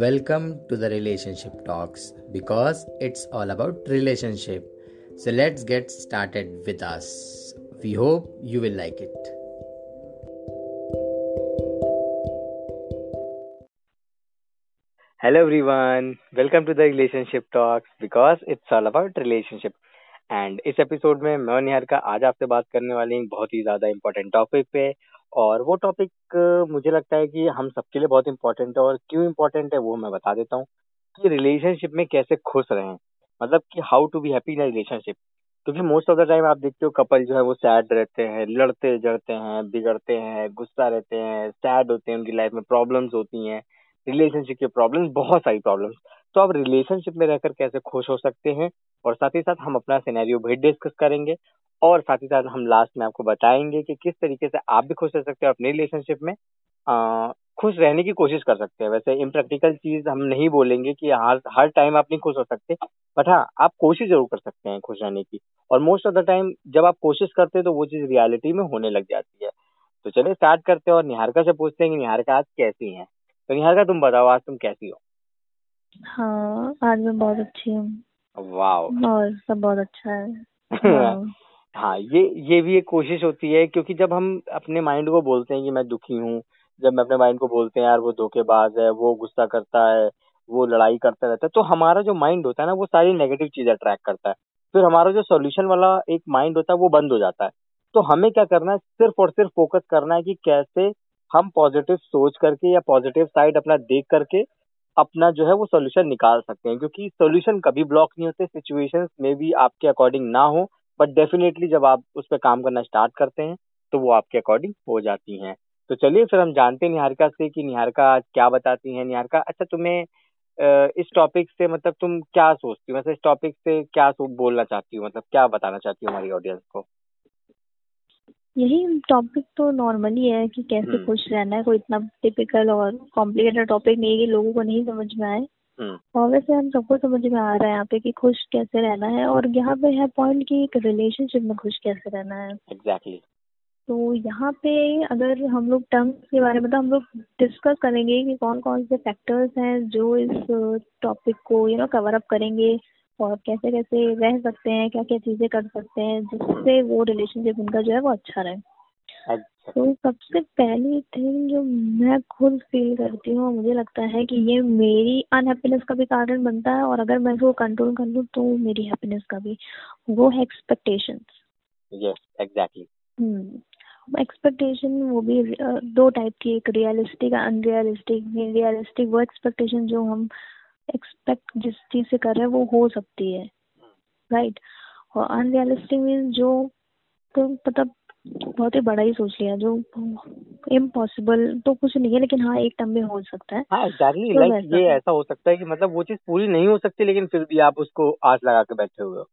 Welcome to the Relationship Talks because it's all about relationship. So let's get started with us. We hope you will like it. Hello everyone, welcome to the Relationship Talks because it's all about relationship. And इस episode में मैं निहार का आज आपसे बात करने वाली हूँ बहुत ही ज्यादा इम्पोर्टेंट टॉपिक पे और वो टॉपिक मुझे लगता है कि हम सबके लिए बहुत इम्पोर्टेंट है और क्यों इम्पोर्टेंट है वो मैं बता देता हूँ कि रिलेशनशिप में कैसे खुश रहें। मतलब कि how to be happy in relationship क्योंकि मोस्ट ऑफ़ द टाइम आप देखते हो कपल जो है वो सैड रहते हैं, लड़ते, जड़ते हैं, बिगड़ते हैं, गुस्सा रहते हैं सैड होते हैं, उनकी लाइफ में प्रॉब्लम्स होती हैं। रिलेशनशिप के प्रॉब्लम्स बहुत सारी प्रॉब्लम्स तो आप रिलेशनशिप में रहकर कैसे खुश हो सकते हैं? और साथ ही साथ हम अपना सिनेरियो भी डिस्कस करेंगे। और साथ ही साथ हम लास्ट में आपको बताएँगे कि किस तरीके से आप भी खुश रह सकते हैं अपने रिलेशनशिप में। आ, खुश रहने की कोशिश कर सकते हैं। वैसे इम्प्रैक्टिकल चीज़ हम नहीं बोलेंगे कि हर हर टाइम आप नहीं खुश हो सकते। बट हाँ आप कोशिश ज़रूर कर सकते हैं खुश रहने की। और मोस्ट ऑफ़ द टाइम जब आप कोशिश करते हैं तो वो चीज़ रियलिटी में होने लग जाती है। तो चलिए स्टार्ट करते हैं और निहारिका से पूछते हैं कि निहारिका आज कैसी है? तो निहारिका तुम बताओ आज तुम कैसी हो? हाँ आज मैं बहुत अच्छी हूँ। वाह और सब बहुत अच्छा है हाँ। हाँ ये ये भी एक कोशिश होती है क्योंकि जब हम अपने माइंड को बोलते हैं कि मैं दुखी हूँ जब मैं अपने माइंड को बोलते हैं यार वो धोखेबाज है वो गुस्सा करता है वो लड़ाई करता रहता है तो हमारा जो माइंड होता है ना वो सारी नेगेटिव चीज़ें अट्रैक्ट करता है। फिर हमारा जो सोल्यूशन वाला एक माइंड होता है वो बंद हो जाता है। तो हमें क्या करना है सिर्फ़ और सिर्फ़ फोकस करना है कि कैसे हम पॉजिटिव सोच करके या पॉजिटिव साइड अपना देख करके अपना जो है वो सोल्यूशन निकाल सकते हैं, क्योंकि सोल्यूशन कभी ब्लॉक नहीं होते सिचुएशंस में भी आपके अकॉर्डिंग ना हो बट डेफिनेटली जब आप उस पर काम करना स्टार्ट करते हैं तो वो आपके अकॉर्डिंग हो जाती हैं। तो चलिए फिर हम जानते हैं निहारिका से कि निहारिका आज क्या बताती हैं। निहारिका अच्छा तुम्हें इस टॉपिक से मतलब तुम क्या सोचती हो? मतलब इस टॉपिक से क्या बोलना चाहती हो? मतलब क्या बताना चाहती हो हमारी ऑडियंस को? यही टॉपिक तो नॉर्मली है कि कैसे हम्म। खुश रहना है कोई इतना टिपिकल और कॉम्प्लिकेटेड टॉपिक नहीं है कि लोगों को नहीं समझ में आए हम्म। और वैसे हम सबको समझ में आ रहा है यहाँ पे कि खुश कैसे रहना है और यहाँ पे है पॉइंट कि एक रिलेशनशिप में खुश कैसे रहना है एग्जैक्टली exactly. तो यहाँ पे अगर हम लोग टर्म्स के बारे में तो हम लोग डिस्कस करेंगे कि कौन कौन से फैक्टर्स हैं जो इस टॉपिक को यू नो कवर अप करेंगे और कैसे कैसे रह सकते हैं क्या क्या चीज़ें कर सकते हैं जिससे वो रिलेशनशिप उनका जो है वो अच्छा रहे। अच्छा। तो सबसे पहली थिंग जो मैं खुद फील करती हूँ मुझे लगता है कि ये मेरी अनहैप्पीनेस का भी कारण बनता है और अगर मैं इसको कंट्रोल कर लूँ तो मेरी हैप्पीनेस का भी। वो है एक्सपेक्टेशन एग्जैक्टली एक्सपेक्टेशन वो भी दो टाइप की एक रियलिस्टिक अनरियलिस्टिक रियलिस्टिक वो एक्सपेक्टेशन जो हम एक्सपेक्ट जिस चीज़ से कर रहे हैं वो हो सकती है। राइट और अनरियलिस्टिक मीन जो तो मतलब बहुत ही बड़ा ही सोच लिया जो इम्पॉसिबल तो कुछ नहीं है लेकिन हाँ एक टर्म में हो सकता है। हाँ एग्जैक्टली लाइक ये ऐसा हो सकता है कि मतलब वो चीज़ पूरी नहीं हो सकती लेकिन फिर भी आप उसको आस लगा के बैठे हुए हो।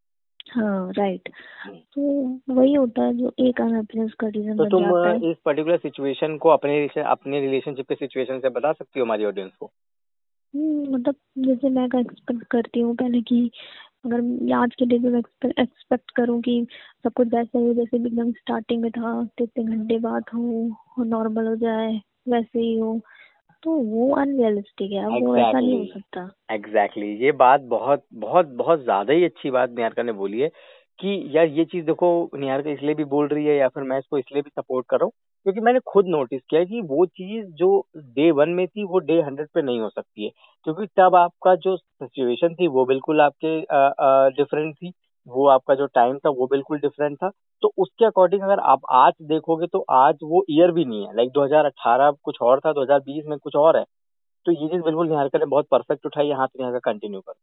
हाँ राइट हम्म। तो वही होता है जो एक अनहैप्पीनेस का रीजन तो तुम इस पर्टिकुलर सिचुएशन को अपने अपने रिलेशनशिप के सिचुएशन से बता सकती हो हमारी ऑडियंस को? मतलब जैसे मैं एक्सपेक्ट करती हूँ पहले कि अगर आज के डेट में एक्सपेक्ट करूँ कि सब कुछ वैसे ही जैसे एकदम स्टार्टिंग में था कितने घंटे बाद हो नॉर्मल हो जाए वैसे ही हो तो वो अनरियलिस्टिक है exactly. वो ऐसा नहीं हो सकता एग्जैक्टली exactly. ये बात बहुत बहुत बहुत ज़्यादा ही अच्छी बात निहारिका ने बोली है कि यार ये चीज़ देखो निहारिका इसलिए भी बोल रही है या फिर मैं इसको इसलिए भी सपोर्ट कर रहा हूँ क्योंकि मैंने खुद नोटिस किया कि वो चीज़ जो डे वन में थी, वो डे हंड्रेड पे नहीं हो सकती है। क्योंकि तब आपका जो सिचुएशन थी, वो बिल्कुल आपके डिफरेंट थी। वो आपका जो टाइम था, वो बिल्कुल डिफरेंट था। तो उसके अकॉर्डिंग अगर आप आज देखोगे तो आज वो ईयर भी नहीं है। लाइक 2018 कुछ और था 2020 में कुछ और है। तो ये चीज़ बिल्कुल निहारिका ने बहुत परफेक्ट उठाई, यहाँ तो यहाँ का कंटिन्यू कर।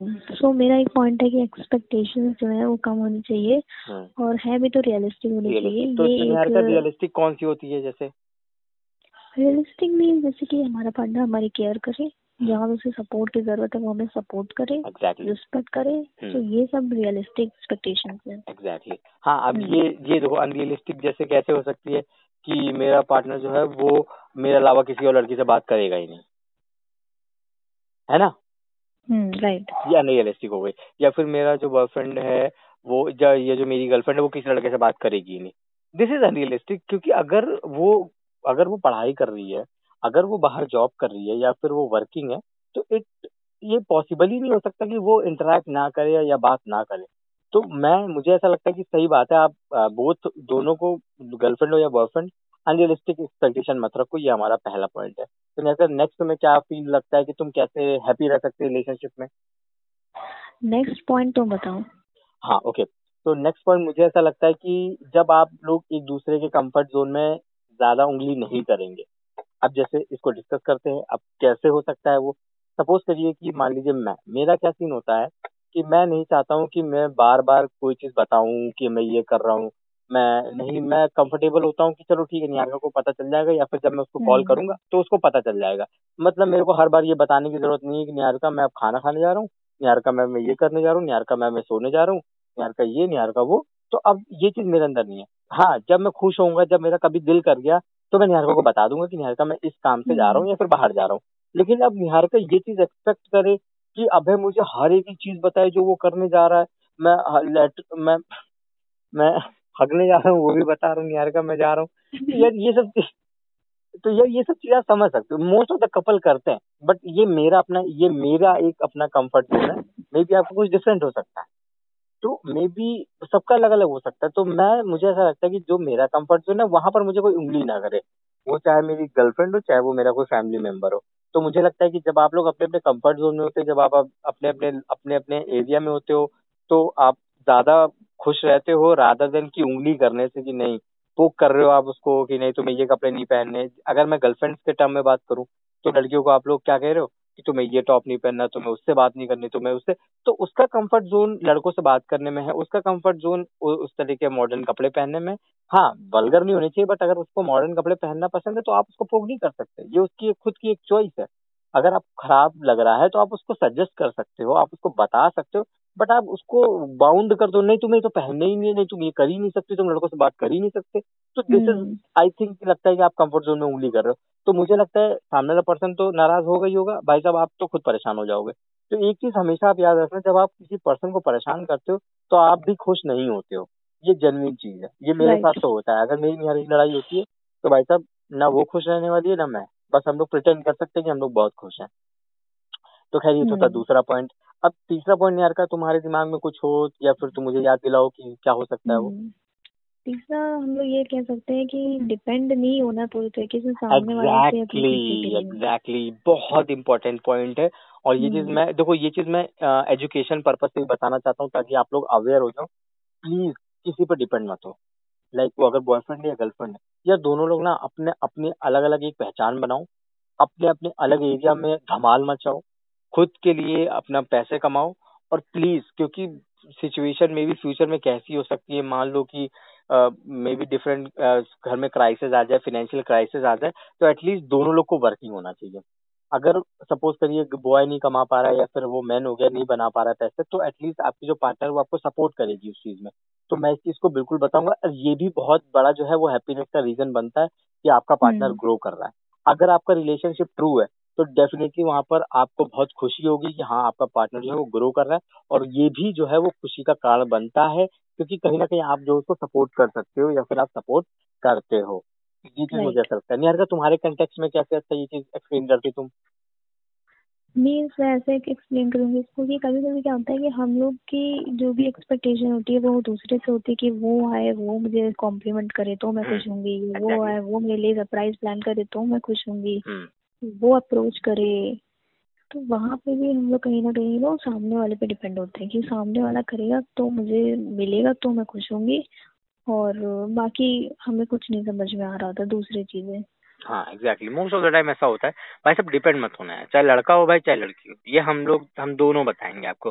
सो so, मेरा एक पॉइंट है कि एक्सपेक्टेशन जो है वो कम होनी चाहिए हाँ। और है भी तो रियलिस्टिक होनी चाहिए तो ये एक रियलिस्टिक कौन सी होती है जैसे रियलिस्टिक मीन जैसे कि हमारा पार्टनर हमारी केयर करे जहाँ उसे सपोर्ट की ज़रूरत है वो हमें सपोर्ट करे exactly. रिस्पेक्ट करे हम्म। तो ये सब रियलिस्टिक एक्सपेक्टेशन है एग्जैक्टली हाँ अब हम्म। ये ये देखो अनरियलिस्टिक जैसे कैसे हो सकती है कि मेरा पार्टनर जो है वो मेरे अलावा किसी और लड़की से बात करेगा ही नहीं है ना राइट हम्म, ये अनरियलिस्टिक हो गई। या फिर मेरा जो बॉयफ्रेंड है वो ये जो मेरी गर्लफ्रेंड है वो किसी लड़के से बात करेगी नहीं। दिस इज़ अनरियलिस्टिक क्योंकि अगर वो अगर वो पढ़ाई कर रही है अगर वो बाहर जॉब कर रही है या फिर वो वर्किंग है तो इट ये पॉसिबल ही नहीं हो सकता कि वो इंटरेक्ट ना करे या बात ना करे। तो मैं मुझे ऐसा लगता है कि सही बात है आप बोथ दोनों को गर्लफ्रेंड हो या बॉयफ्रेंड अनरियलिस्टिक एक्सपेक्टेशन मत रखो ये हमारा पहला पॉइंट है। तो जैसे नेक्स्ट तुम्हें क्या फील लगता है कि तुम कैसे हैप्पी रह सकते रिलेशनशिप में? नेक्स्ट पॉइंट तो बताओ। हाँ ओके तो नेक्स्ट पॉइंट मुझे ऐसा लगता है कि जब आप लोग एक दूसरे के कंफर्ट जोन में ज़्यादा उंगली नहीं करेंगे अब जैसे इसको डिस्कस करते हैं अब कैसे हो सकता है वो? सपोज़ करिए कि मान लीजिए मैं मेरा क्या सीन होता है कि मैं नहीं चाहता हूँ कि मैं बार बार कोई चीज़ बताऊँ कि मैं ये कर रहा हूँ मैं नहीं मैं कंफर्टेबल होता हूँ कि चलो ठीक है निहारिका को पता चल जाएगा या फिर जब मैं उसको कॉल हम्म। करूँगा तो उसको पता चल जाएगा। मतलब मेरे को हर बार ये बताने की ज़रूरत नहीं है कि निहारिका मैं अब खाना खाने जा रहा हूँ निहारिका मैं मैं ये करने जा रहा हूँ निहारिका मैं मैं सोने जा रहा हूँ निहारिका ये निहारिका वो। तो अब ये चीज़ मेरे अंदर नहीं है। हाँ जब मैं खुश होऊँगा जब मेरा कभी दिल कर गया तो मैं निहारिका को बता दूँगा कि निहारिका मैं इस काम से जा रहा हूँ या फिर बाहर जा रहा हूँ। लेकिन अब निहारिका ये चीज़ एक्सपेक्ट करे कि अभय मुझे हर एक चीज़ बताए जो वो करने जा रहा है। मैं मैं मैं हगने जा रहा हूँ, वो भी बता रहा हूँ, यार का मैं जा रहा हूँ। तो यार ये सब तो यार ये सब चीज़ आप समझ सकते हो। मोस्ट ऑफ़ द कपल करते हैं बट ये मेरा अपना, ये मेरा एक अपना कंफर्ट जोन है। मे बी आपको कुछ डिफरेंट हो सकता है। तो मे बी सबका अलग अलग हो सकता है। तो मैं, मुझे ऐसा लगता है कि जो मेरा कंफर्ट जोन है, वहाँ पर मुझे कोई उंगली ना करे। वो चाहे मेरी गर्लफ्रेंड हो, चाहे वो मेरा कोई फैमिली मेंबर हो। तो मुझे लगता है कि जब आप लोग अपने अपने कंफर्ट जोन में होते हैं, जब आप अपने अपने अपने अपने एरिया में होते हो तो आप ज़्यादा खुश रहते हो राधा देन की उंगली करने से कि नहीं? पोक कर रहे हो आप उसको कि नहीं तुम्हें ये कपड़े नहीं पहनने? अगर मैं गर्लफ्रेंड के टर्म में बात करूँ तो लड़कियों को आप लोग क्या कह रहे हो? कि तुम्हें ये टॉप नहीं पहनना, तुम्हें उससे बात नहीं करनी, तुम्हें उससे तो उसका कंफर्ट जोन लड़कों से बात करने में है, उसका कंफर्ट जोन उस तरीके मॉडर्न कपड़े पहनने में। हाँ वल्गर नहीं होने चाहिए बट अगर उसको मॉडर्न कपड़े पहनना पसंद है तो आप उसको पोक नहीं कर सकते। ये उसकी, खुद की एक चॉइस है। अगर आप खराब लग रहा है तो आप उसको सजेस्ट कर सकते हो आप उसको बता सकते हो बट आप उसको बाउंड कर दो नहीं तुम्हें तो पहनने ही नहीं है नहीं तुम ये कर ही नहीं सकते तुम लड़कों से बात कर ही नहीं सकते। तो दिस इज़ आई थिंक लगता है कि आप कंफर्ट जोन में उंगली कर रहे हो। तो मुझे लगता है सामने वाला पर्सन तो नाराज़ होगा ही होगा भाई साहब आप तो खुद परेशान हो जाओगे। तो एक चीज़ हमेशा आप याद रखना जब आप किसी पर्सन को परेशान करते हो तो आप भी खुश नहीं होते हो। ये जेनविन चीज़ है। ये मेरे साथ तो होता है। अगर मेरी निहारी लड़ाई होती है तो भाई साहब ना वो खुश रहने वाली है ना मैं। बस हम लोग प्रिटेंड कर सकते हैं कि हम लोग बहुत खुश हैं। तो खैर ये तो था हम्म। दूसरा पॉइंट अब तीसरा पॉइंट यार का तुम्हारे दिमाग में कुछ हो या फिर तुम मुझे याद दिलाओ कि क्या हो सकता है वो। हम्म। तीसरा हम लोग ये कह सकते हैं कि डिपेंड नहीं होना पूरी तरीके से सामने वाले एग्जैक्टली एग्जैक्टली बहुत इंपॉर्टेंट पॉइंट है। और ये चीज़ हम्म। मैं देखो ये चीज़ मैं एजुकेशन पर्पज से बताना चाहता हूँ ताकि आप लोग अवेयर हो जाओ। प्लीज़ किसी पर डिपेंड मत हो। लाइक वो अगर बॉयफ्रेंड है या गर्लफ्रेंड है या दोनों लोग ना अपने अपने अलग अलग एक पहचान बनाओ, अपने अपने अलग एरिया में धमाल मचाओ, खुद के लिए अपना पैसे कमाओ और प्लीज़ क्योंकि सिचुएशन में भी फ्यूचर में कैसी हो सकती है। मान लो कि मे बी डिफरेंट घर में क्राइसिस आ जाए फाइनेंशियल क्राइसिस आ जाए तो एटलीस्ट दोनों लोग को वर्किंग होना चाहिए। अगर सपोज़ करिए बॉय नहीं कमा पा रहा है या फिर वो मैन हो गया नहीं बना पा रहा है पैसे तो एटलीस्ट आपकी जो पार्टनर वो आपको सपोर्ट करेगी उस चीज़ में। तो मैं इस चीज़ को बिल्कुल बताऊँगा। और ये भी बहुत बड़ा जो है वो हैप्पीनेस का रीजन बनता है कि आपका पार्टनर ग्रो हम्म। कर रहा है। अगर आपका रिलेशनशिप ट्रू है तो डेफिनेटली वहाँ पर आपको बहुत खुशी होगी कि हाँ आपका पार्टनर जो है वो ग्रो कर रहा है। और ये भी जो है वो खुशी का कारण बनता है क्योंकि कहीं ना कहीं आप जो उसको सपोर्ट कर सकते हो या फिर आप सपोर्ट करते हो। ये चीज़ मुझे ऐसा लगता है। नहीं तुम्हारे कंटेक्स में कैसे अच्छा ये चीज़ एक्सप्लेन करती तुम? मीन्स मैं ऐसे एक्सप्लेन करूँगी इसको कि कभी कभी क्या होता है कि हम लोग की जो भी एक्सपेक्टेशन होती है वो दूसरे से होती है कि वो आए वो मुझे कॉम्प्लीमेंट करे तो मैं खुश होंगी वो आए वो मेरे लिए सरप्राइज़ प्लान करे तो मैं खुश होंगी हम्म। वो अप्रोच करे। तो वहाँ पे भी हम लोग कहीं ना कहीं लोग सामने वाले पे डिपेंड होते हैं कि सामने वाला करेगा तो मुझे मिलेगा तो मैं खुश होंगी और बाकी हमें कुछ नहीं समझ में आ रहा था दूसरी चीज़ें। हाँ exactly most of the time ऐसा होता है। भाई सब डिपेंड मत होना है चाहे लड़का हो भाई चाहे लड़की हो। ये हम लोग हम दोनों बताएँगे आपको।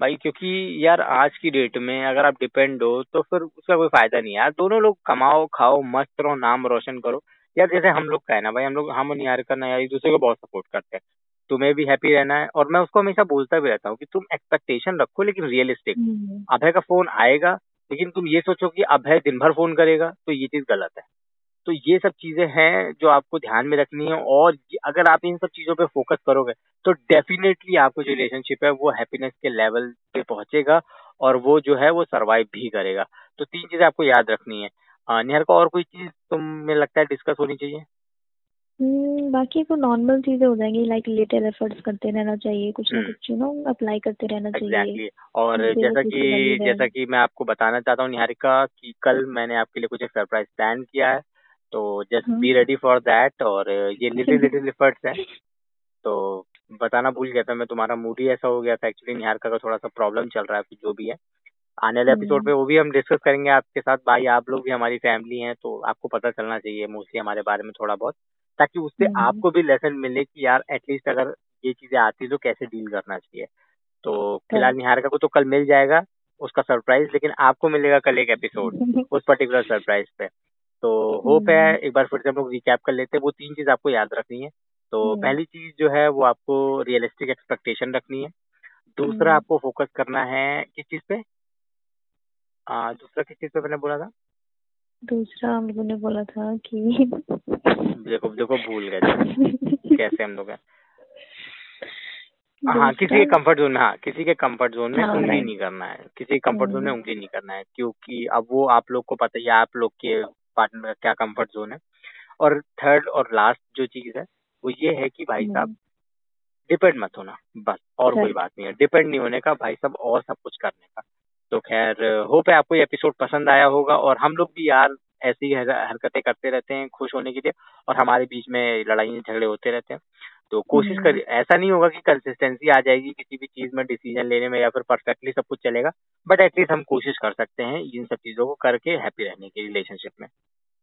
भाई क्योंकि यार आज की डेट में अगर आप डिपेंड हो तो फिर उसका कोई फ़ायदा नहीं है यार। दोनों लोग कमाओ खाओ मस्त रहो नाम रोशन करो। यार जैसे हम लोग का है ना भाई हम लोग हम यार करना यार एक दूसरे को बहुत सपोर्ट करते हैं। तुम्हें भी हैप्पी रहना है और मैं उसको हमेशा बोलता भी रहता हूँ कि तुम एक्सपेक्टेशन रखो लेकिन रियलिस्टिक हम्म। अभय का फ़ोन आएगा लेकिन तुम ये सोचो कि अभय दिन भर फ़ोन करेगा तो ये चीज़ गलत है। तो ये सब चीज़ें हैं जो आपको ध्यान में रखनी है और अगर आप इन सब चीज़ों पे फोकस करोगे तो डेफिनेटली आपको जो रिलेशनशिप है, वो हैप्पीनेस के लेवल पे पहुंचेगा और वो जो है, वो सरवाइव भी करेगा। तो तीन चीज़ें आपको याद रखनी है। निहर का और कोई चीज़ तुम्हें लगता है डिस्कस होनी चाहिए? बाकी तो नॉर्मल चीज़ें हो जाएँगी लाइक लिटिल एफर्ट्स करते रहना चाहिए कुछ ना हम्म। कुछ यू नो अप्लाई करते रहना चाहिए एग्जैक्टली और उनसे जैसा वो कि बनी। जैसा कि मैं आपको बताना चाहता हूँ निहारिका कि कल मैंने आपके लिए कुछ एक सरप्राइज़ प्लान किया है तो जस्ट हाँ। बी रेडी फॉर दैट और ये लिटिल लिटिल एफर्ट्स है तो बताना भूल गया था मैं तुम्हारा मूड ही ऐसा हो गया था एक्चुअली निहारिका का थोड़ा सा प्रॉब्लम चल रहा है जो भी है आने वाले एपिसोड हम्म। पे वो भी हम डिस्कस करेंगे आपके साथ भाई आप लोग भी हमारी फैमिली हैं तो आपको पता चलना चाहिए मोस्टली हमारे बारे में थोड़ा बहुत ताकि उससे हम्म। आपको भी लेसन मिले कि यार एटलीस्ट अगर ये चीज़ें आती तो कैसे डील करना चाहिए। तो फ़िलहाल निहारिका को तो कल मिल जाएगा उसका सरप्राइज़ लेकिन आपको मिलेगा कल एक एपिसोड उस पर्टिकुलर सरप्राइज़ पे। तो होप है एक बार फिर से हम लोग रिकैप कर लेते हैं। वो तीन चीज़ आपको याद रखनी है। तो हम्म। पहली चीज़ जो है वो आपको रियलिस्टिक एक्सपेक्टेशन रखनी है। दूसरा हम्म। आपको फोकस करना है किस चीज़ पे? आ, दूसरा किस चीज़ पे मैंने बोला था? दूसरा हम लोगों ने बोला था कि देखो देखो भूल गए कैसे हम लोग हैं हाँ किसी के कंफर्ट जोन में हाँ किसी के कंफर्ट जोन में हाँ, उंगली. नहीं करना है किसी के कंफर्ट जोन में हम्म। उंगली नहीं करना है क्योंकि अब वो आप लोग को पता ही आप लोग के पार्टनर का क्या कंफर्ट जोन है और थर्ड और लास्ट जो चीज़ है वो ये है कि भाई साहब हम्म। डिपेंड मत होना बस और कोई बात नहीं है डिपेंड नहीं होने का भाई साहब और सब कुछ करने का तो खैर होप है आपको ये एपिसोड पसंद आया होगा और हम लोग भी यार ऐसी हरकतें करते रहते हैं खुश होने के लिए और हमारे बीच में लड़ाई झगड़े होते रहते हैं तो कोशिश हम्म। कर ऐसा नहीं होगा कि कंसिस्टेंसी आ जाएगी किसी भी चीज़ में डिसीज़न लेने में या फिर परफेक्टली सब कुछ चलेगा बट एटलीस्ट हम कोशिश कर सकते हैं इन सब चीज़ों को करके हैप्पी रहने की रिलेशनशिप में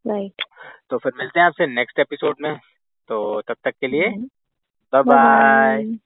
राइट तो फिर मिलते हैं आपसे नेक्स्ट एपिसोड में तो तब तक के लिए। Bye bye.